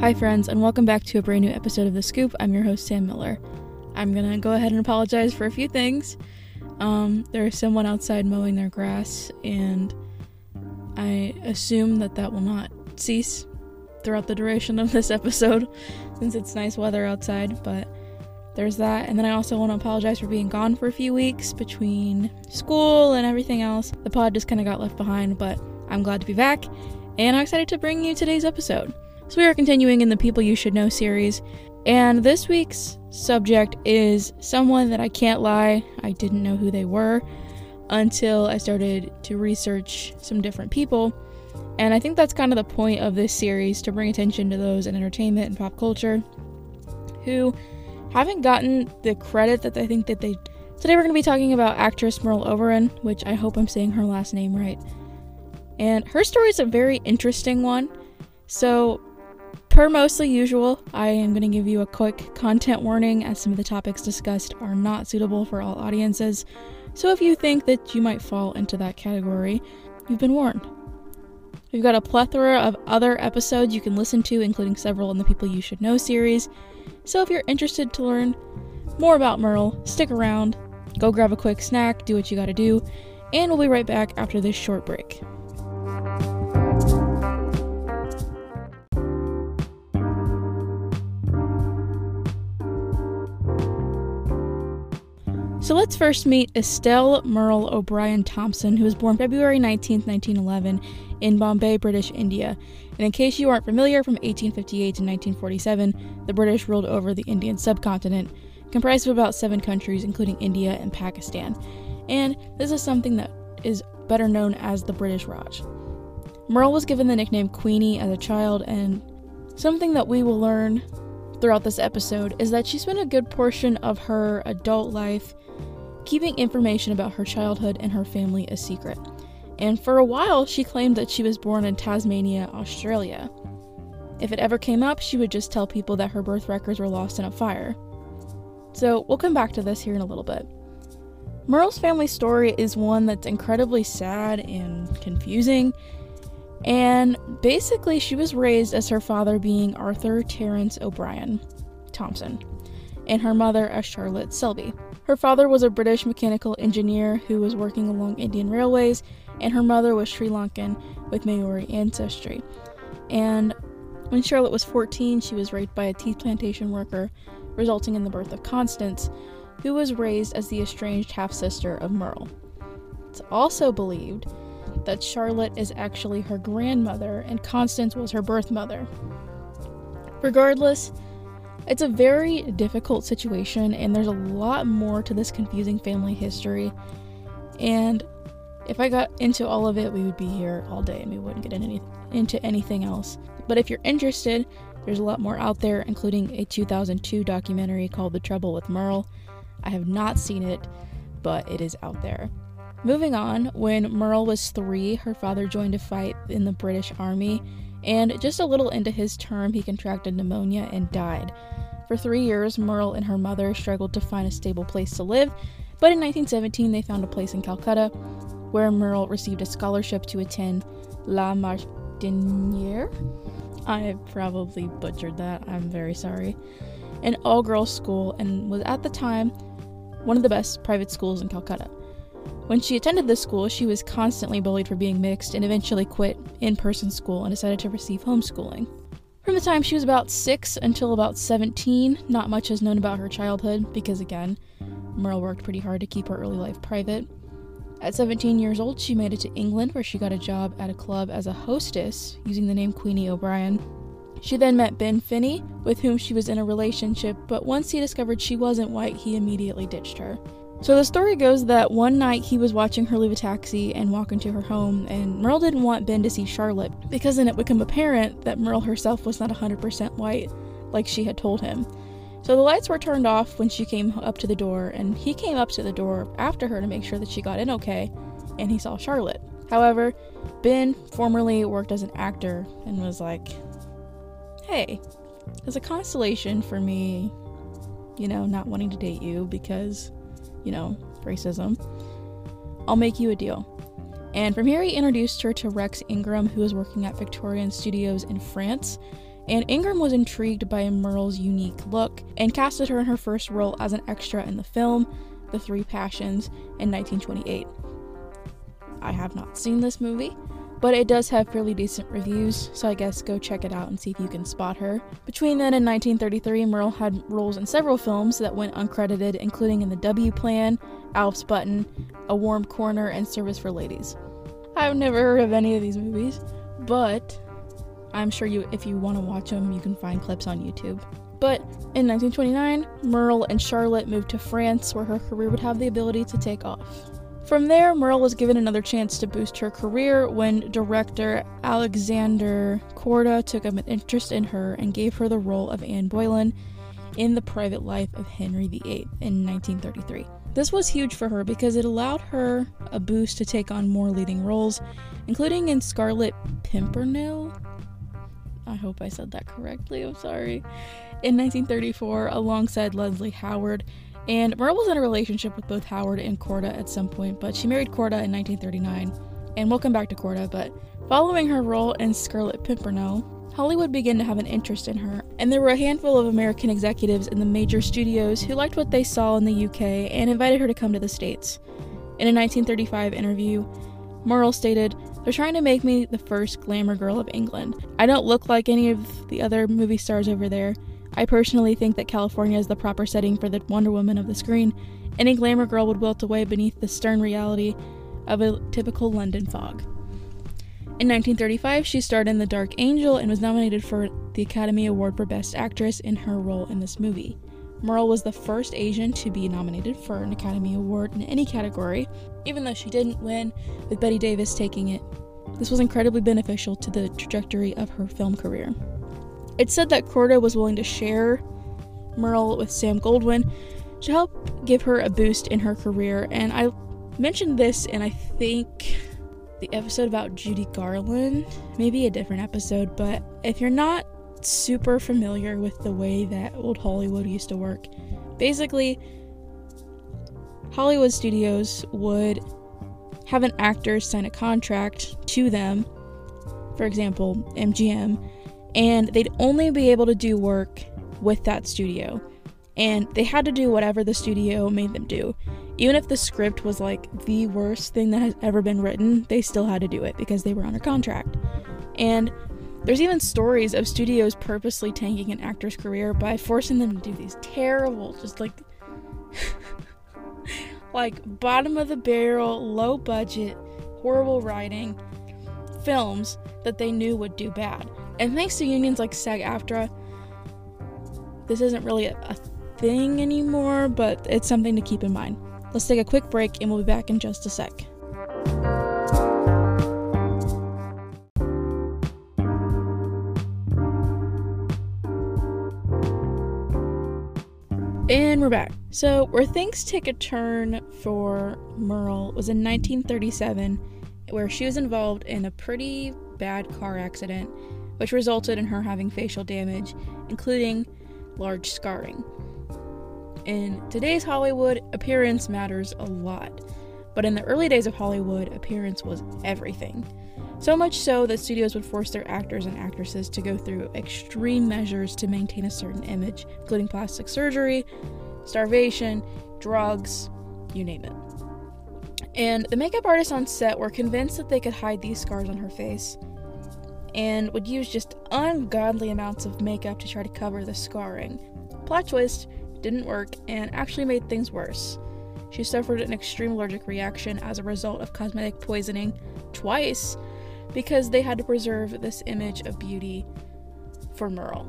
Hi, friends, and welcome back to a brand new episode of The Scoop. I'm your host, Sam Miller. I'm gonna go ahead and apologize for a few things. Um, there is someone outside mowing their grass, and I assume that that will not cease throughout the duration of this episode since it's nice weather outside, but there's that. And then I also want to apologize for being gone for a few weeks between school and everything else. The pod just kind of got left behind, but I'm glad to be back, and I'm excited to bring you today's episode. So, we are continuing in the People You Should Know series, and this week's subject is someone that I can't lie, I didn't know who they were until I started to research some different people. And I think that's kind of the point of this series to bring attention to those in entertainment and pop culture who haven't gotten the credit that I think that they. Today we're going to be talking about actress Merle Oberon, which I hope I'm saying her last name right. And her story is a very interesting one. So, Per mostly usual, I am going to give you a quick content warning as some of the topics discussed are not suitable for all audiences. So if you think that you might fall into that category, you've been warned. We've got a plethora of other episodes you can listen to, including several in the People You Should Know series. So if you're interested to learn more about Merle, stick around, go grab a quick snack, do what you gotta do, and we'll be right back after this short break. So let's first meet Estelle Merle O'Brien Thompson, who was born February 19, 1911, in Bombay, British India. And in case you aren't familiar, from 1858 to 1947, the British ruled over the Indian subcontinent, comprised of about seven countries, including India and Pakistan. And this is something that is better known as the British Raj. Merle was given the nickname Queenie as a child, and something that we will learn throughout this episode is that she spent a good portion of her adult life keeping information about her childhood and her family a secret. And for a while, she claimed that she was born in Tasmania, Australia. If it ever came up, she would just tell people that her birth records were lost in a fire. So, we'll come back to this here in a little bit. Merle's family story is one that's incredibly sad and confusing. And basically, she was raised as her father being Arthur Terence O'Brien Thompson and her mother as Charlotte Selby. Her father was a British mechanical engineer who was working along Indian railways, and her mother was Sri Lankan with Maori ancestry. And when Charlotte was 14, she was raped by a tea plantation worker, resulting in the birth of Constance, who was raised as the estranged half sister of Merle. It's also believed that Charlotte is actually her grandmother and Constance was her birth mother. Regardless, it's a very difficult situation, and there's a lot more to this confusing family history. And if I got into all of it, we would be here all day and we wouldn't get into anything else. But if you're interested, there's a lot more out there, including a 2002 documentary called The Trouble with Merle. I have not seen it, but it is out there. Moving on, when Merle was three, her father joined a fight in the British Army, and just a little into his term, he contracted pneumonia and died. For three years, Merle and her mother struggled to find a stable place to live, but in 1917 they found a place in Calcutta where Merle received a scholarship to attend La Martiniere. I probably butchered that, I'm very sorry. An all girls school and was at the time one of the best private schools in Calcutta. When she attended this school, she was constantly bullied for being mixed and eventually quit in person school and decided to receive homeschooling. From the time she was about 6 until about 17, not much is known about her childhood because, again, Merle worked pretty hard to keep her early life private. At 17 years old, she made it to England where she got a job at a club as a hostess using the name Queenie O'Brien. She then met Ben Finney, with whom she was in a relationship, but once he discovered she wasn't white, he immediately ditched her. So the story goes that one night he was watching her leave a taxi and walk into her home, and Merle didn't want Ben to see Charlotte because then it would become apparent that Merle herself was not 100% white, like she had told him. So the lights were turned off when she came up to the door, and he came up to the door after her to make sure that she got in okay, and he saw Charlotte. However, Ben formerly worked as an actor and was like, hey, as a consolation for me, you know, not wanting to date you because you know, racism, I'll make you a deal. And from here, he introduced her to Rex Ingram, who was working at Victorine Studios in France. and Ingram was intrigued by Merle's unique look and casted her in her first role as an extra in the film, The Three Passions, in 1928. I have not seen this movie, but it does have fairly decent reviews, so I guess go check it out and see if you can spot her. Between then and 1933, Merle had roles in several films that went uncredited, including in The W Plan, Alf's Button, A Warm Corner, and Service for Ladies. I've never heard of any of these movies, but I'm sure you if you want to watch them, you can find clips on YouTube. But in 1929, Merle and Charlotte moved to France where her career would have the ability to take off. From there, Merle was given another chance to boost her career when director Alexander Korda took an interest in her and gave her the role of Anne Boleyn in The Private Life of Henry VIII in 1933. This was huge for her because it allowed her a boost to take on more leading roles, including in Scarlet Pimpernel. I hope I said that correctly, I'm sorry. In 1934, alongside Leslie Howard, and Merle was in a relationship with both Howard and Korda at some point, but she married Korda in 1939. And we'll come back to Korda, but following her role in Scarlet Pimpernel, Hollywood began to have an interest in her, and there were a handful of American executives in the major studios who liked what they saw in the UK and invited her to come to the States. In a 1935 interview, Merle stated, They're trying to make me the first glamour girl of England. I don't look like any of the other movie stars over there. I personally think that California is the proper setting for the Wonder Woman of the screen. Any glamour girl would wilt away beneath the stern reality of a typical London fog. In 1935, she starred in The Dark Angel and was nominated for the Academy Award for Best Actress in her role in this movie. Merle was the first Asian to be nominated for an Academy Award in any category, even though she didn't win, with Bette Davis taking it. This was incredibly beneficial to the trajectory of her film career. It's said that Korda was willing to share Merle with Sam Goldwyn to help give her a boost in her career, and I mentioned this in I think the episode about Judy Garland, maybe a different episode, but if you're not super familiar with the way that old Hollywood used to work, basically, Hollywood studios would have an actor sign a contract to them, for example, MGM, and they'd only be able to do work with that studio. And they had to do whatever the studio made them do. Even if the script was like the worst thing that has ever been written, they still had to do it because they were under contract. And there's even stories of studios purposely tanking an actor's career by forcing them to do these terrible, just like like bottom of the barrel, low budget, horrible writing films that they knew would do bad. And thanks to unions like SAG AFTRA, this isn't really a, a thing anymore, but it's something to keep in mind. Let's take a quick break and we'll be back in just a sec. And we're back. So, where things take a turn for Merle was in 1937, where she was involved in a pretty bad car accident which resulted in her having facial damage, including large scarring. In today's Hollywood, appearance matters a lot, but in the early days of Hollywood, appearance was everything. So much so that studios would force their actors and actresses to go through extreme measures to maintain a certain image, including plastic surgery, starvation, drugs, you name it. And the makeup artists on set were convinced that they could hide these scars on her face and would use just ungodly amounts of makeup to try to cover the scarring. Plot twist didn't work and actually made things worse. She suffered an extreme allergic reaction as a result of cosmetic poisoning twice because they had to preserve this image of beauty for Merle.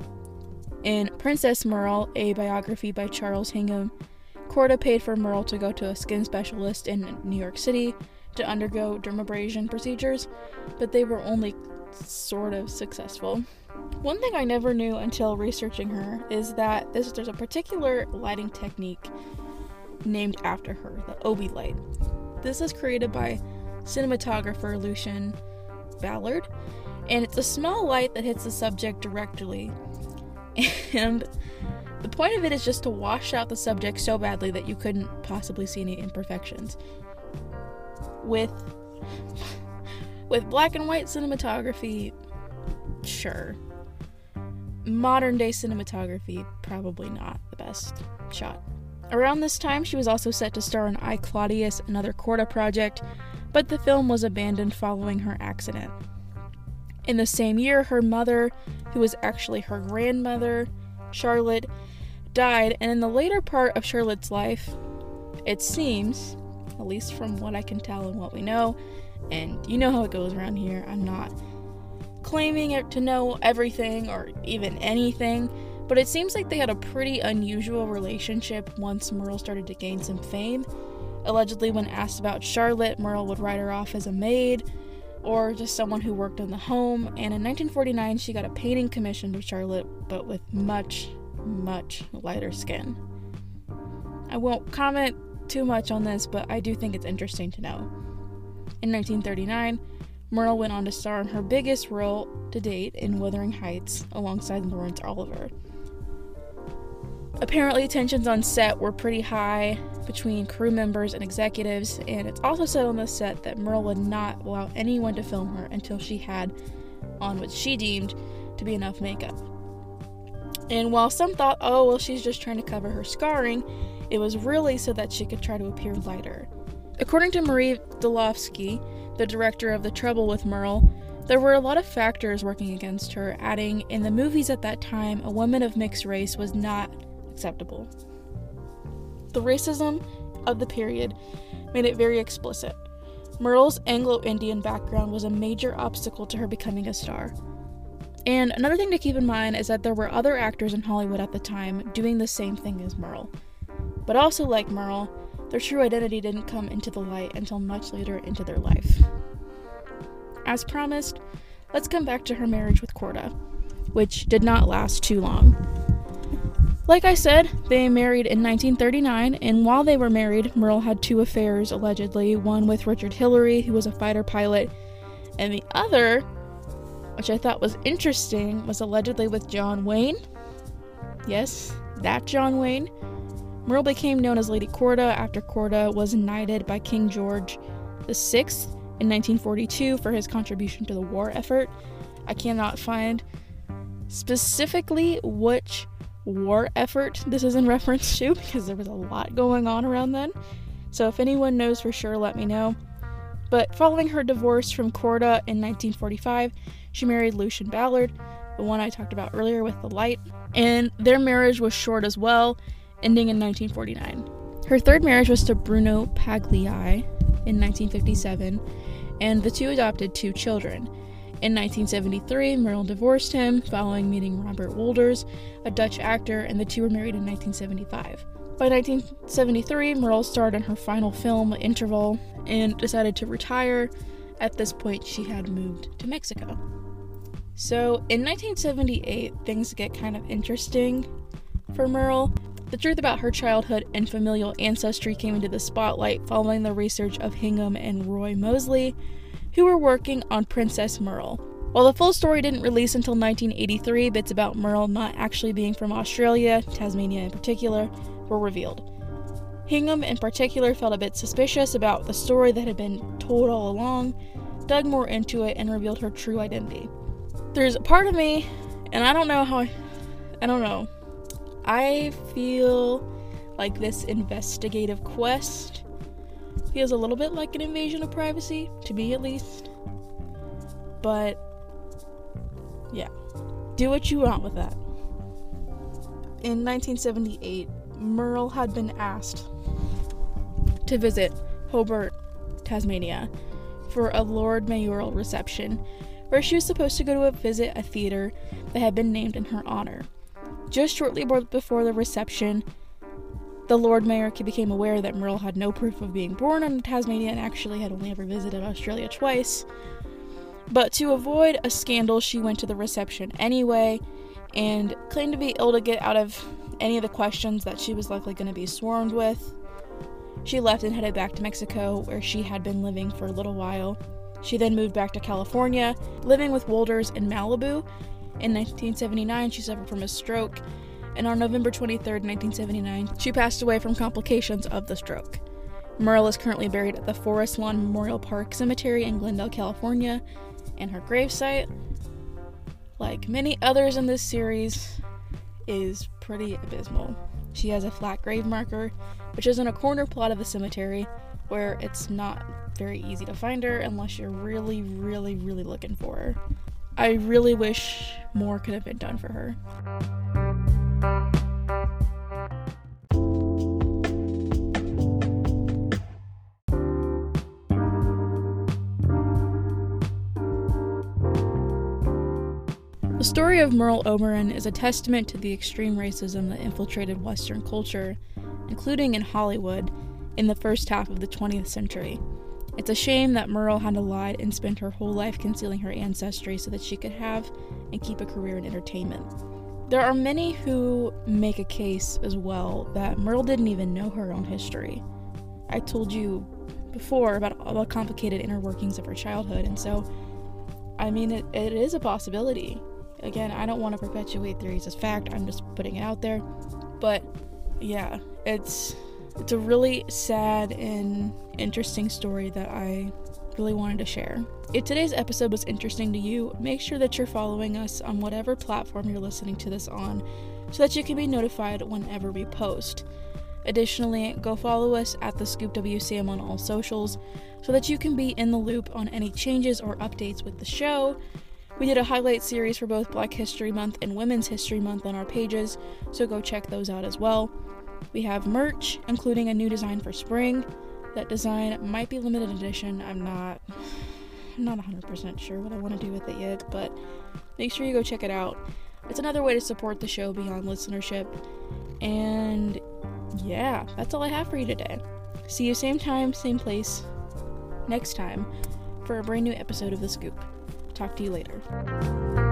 In Princess Merle, a biography by Charles Hingham, Korda paid for Merle to go to a skin specialist in New York City to undergo dermabrasion procedures, but they were only sort of successful. One thing I never knew until researching her is that this, there's a particular lighting technique named after her, the Obie light. This is created by cinematographer Lucien Ballard, and it's a small light that hits the subject directly. And the point of it is just to wash out the subject so badly that you couldn't possibly see any imperfections. With with black and white cinematography, sure. modern day cinematography, probably not the best shot. Around this time, she was also set to star in I Claudius, another Korda project, but the film was abandoned following her accident. In the same year, her mother, who was actually her grandmother, Charlotte, died, and in the later part of Charlotte's life, it seems, at least from what I can tell and what we know, and you know how it goes around here, I'm not claiming to know everything or even anything, but it seems like they had a pretty unusual relationship once Merle started to gain some fame. Allegedly, when asked about Charlotte, Merle would write her off as a maid or just someone who worked in the home, and in 1949 she got a painting commission to Charlotte, but with much, much lighter skin. I won't comment too much on this, but I do think it's interesting to know. In 1939, Merle went on to star in her biggest role to date in Wuthering Heights alongside Laurence Olivier. Apparently, tensions on set were pretty high between crew members and executives, and it's also said on the set that Merle would not allow anyone to film her until she had on what she deemed to be enough makeup. And while some thought, oh, well, she's just trying to cover her scarring, it was really so that she could try to appear lighter. According to Marée Delofski, the director of The Trouble with Merle, there were a lot of factors working against her, adding, in the movies at that time, a woman of mixed race was not acceptable. The racism of the period made it very explicit. Merle's Anglo Indian background was a major obstacle to her becoming a star. And another thing to keep in mind is that there were other actors in Hollywood at the time doing the same thing as Merle. But also, like Merle, their true identity didn't come into the light until much later into their life. As promised, let's come back to her marriage with Korda, which did not last too long. Like I said, they married in 1939, and while they were married, Merle had two affairs allegedly one with Richard Hillary, who was a fighter pilot, and the other, which I thought was interesting, was allegedly with John Wayne. Yes, that John Wayne. Merle became known as Lady Korda after Korda was knighted by King George VI in 1942 for his contribution to the war effort. I cannot find specifically which war effort this is in reference to because there was a lot going on around then. So if anyone knows for sure, let me know. But following her divorce from Korda in 1945, she married Lucien Ballard, the one I talked about earlier with the light, and their marriage was short as well, ending in 1949. Her third marriage was to Bruno Pagliai in 1957, and the two adopted two children. In 1973, Merle divorced him following meeting Robert Wolders, a Dutch actor, and the two were married in 1975. By 1973, Merle starred in her final film, Interval, and decided to retire. At this point, she had moved to Mexico. So, in 1978, things get kind of interesting for Merle. The truth about her childhood and familial ancestry came into the spotlight following the research of Hingham and Roy Moseley, who were working on Princess Merle. While the full story didn't release until 1983, bits about Merle not actually being from Australia, Tasmania in particular, were revealed. Hingham, in particular, felt a bit suspicious about the story that had been told all along, dug more into it, and revealed her true identity. There's a part of me, and I don't know how I, I don't know. I feel like this investigative quest feels a little bit like an invasion of privacy, to me at least. But, yeah. Do what you want with that. In 1978, Merle had been asked to visit Hobart, Tasmania, for a Lord Mayoral reception, where she was supposed to go to a visit a theater that had been named in her honor. Just shortly before the reception, the Lord Mayor became aware that Merle had no proof of being born in Tasmania and actually had only ever visited Australia twice. But to avoid a scandal, she went to the reception anyway and claimed to be ill to get out of any of the questions that she was likely going to be swarmed with. She left and headed back to Mexico, where she had been living for a little while. She then moved back to California, living with Wolders in Malibu. In 1979, she suffered from a stroke and on November 23, 1979, she passed away from complications of the stroke. Merle is currently buried at the Forest Lawn Memorial Park Cemetery in Glendale, California, and her gravesite like many others in this series, is pretty abysmal. She has a flat grave marker, which is in a corner plot of the cemetery where it's not very easy to find her unless you're really, really, really looking for her. I really wish more could have been done for her. The story of Merle Oberon is a testament to the extreme racism that infiltrated Western culture, including in Hollywood, in the first half of the 20th century. It's a shame that Merle had to lie and spend her whole life concealing her ancestry so that she could have and keep a career in entertainment. There are many who make a case as well that Merle didn't even know her own history. I told you before about all the complicated inner workings of her childhood, and so, I mean, it, it is a possibility. Again, I don't want to perpetuate theories as fact, I'm just putting it out there. But yeah, it's it's a really sad and interesting story that I really wanted to share. If today's episode was interesting to you, make sure that you're following us on whatever platform you're listening to this on so that you can be notified whenever we post. Additionally, go follow us at the Scoop WCM on all socials so that you can be in the loop on any changes or updates with the show we did a highlight series for both Black History Month and Women's History Month on our pages, so go check those out as well. We have merch, including a new design for spring. That design might be limited edition. I'm not I'm not 100% sure what I want to do with it yet, but make sure you go check it out. It's another way to support the show beyond listenership. And yeah, that's all I have for you today. See you same time, same place next time for a brand new episode of The Scoop. Talk to you later.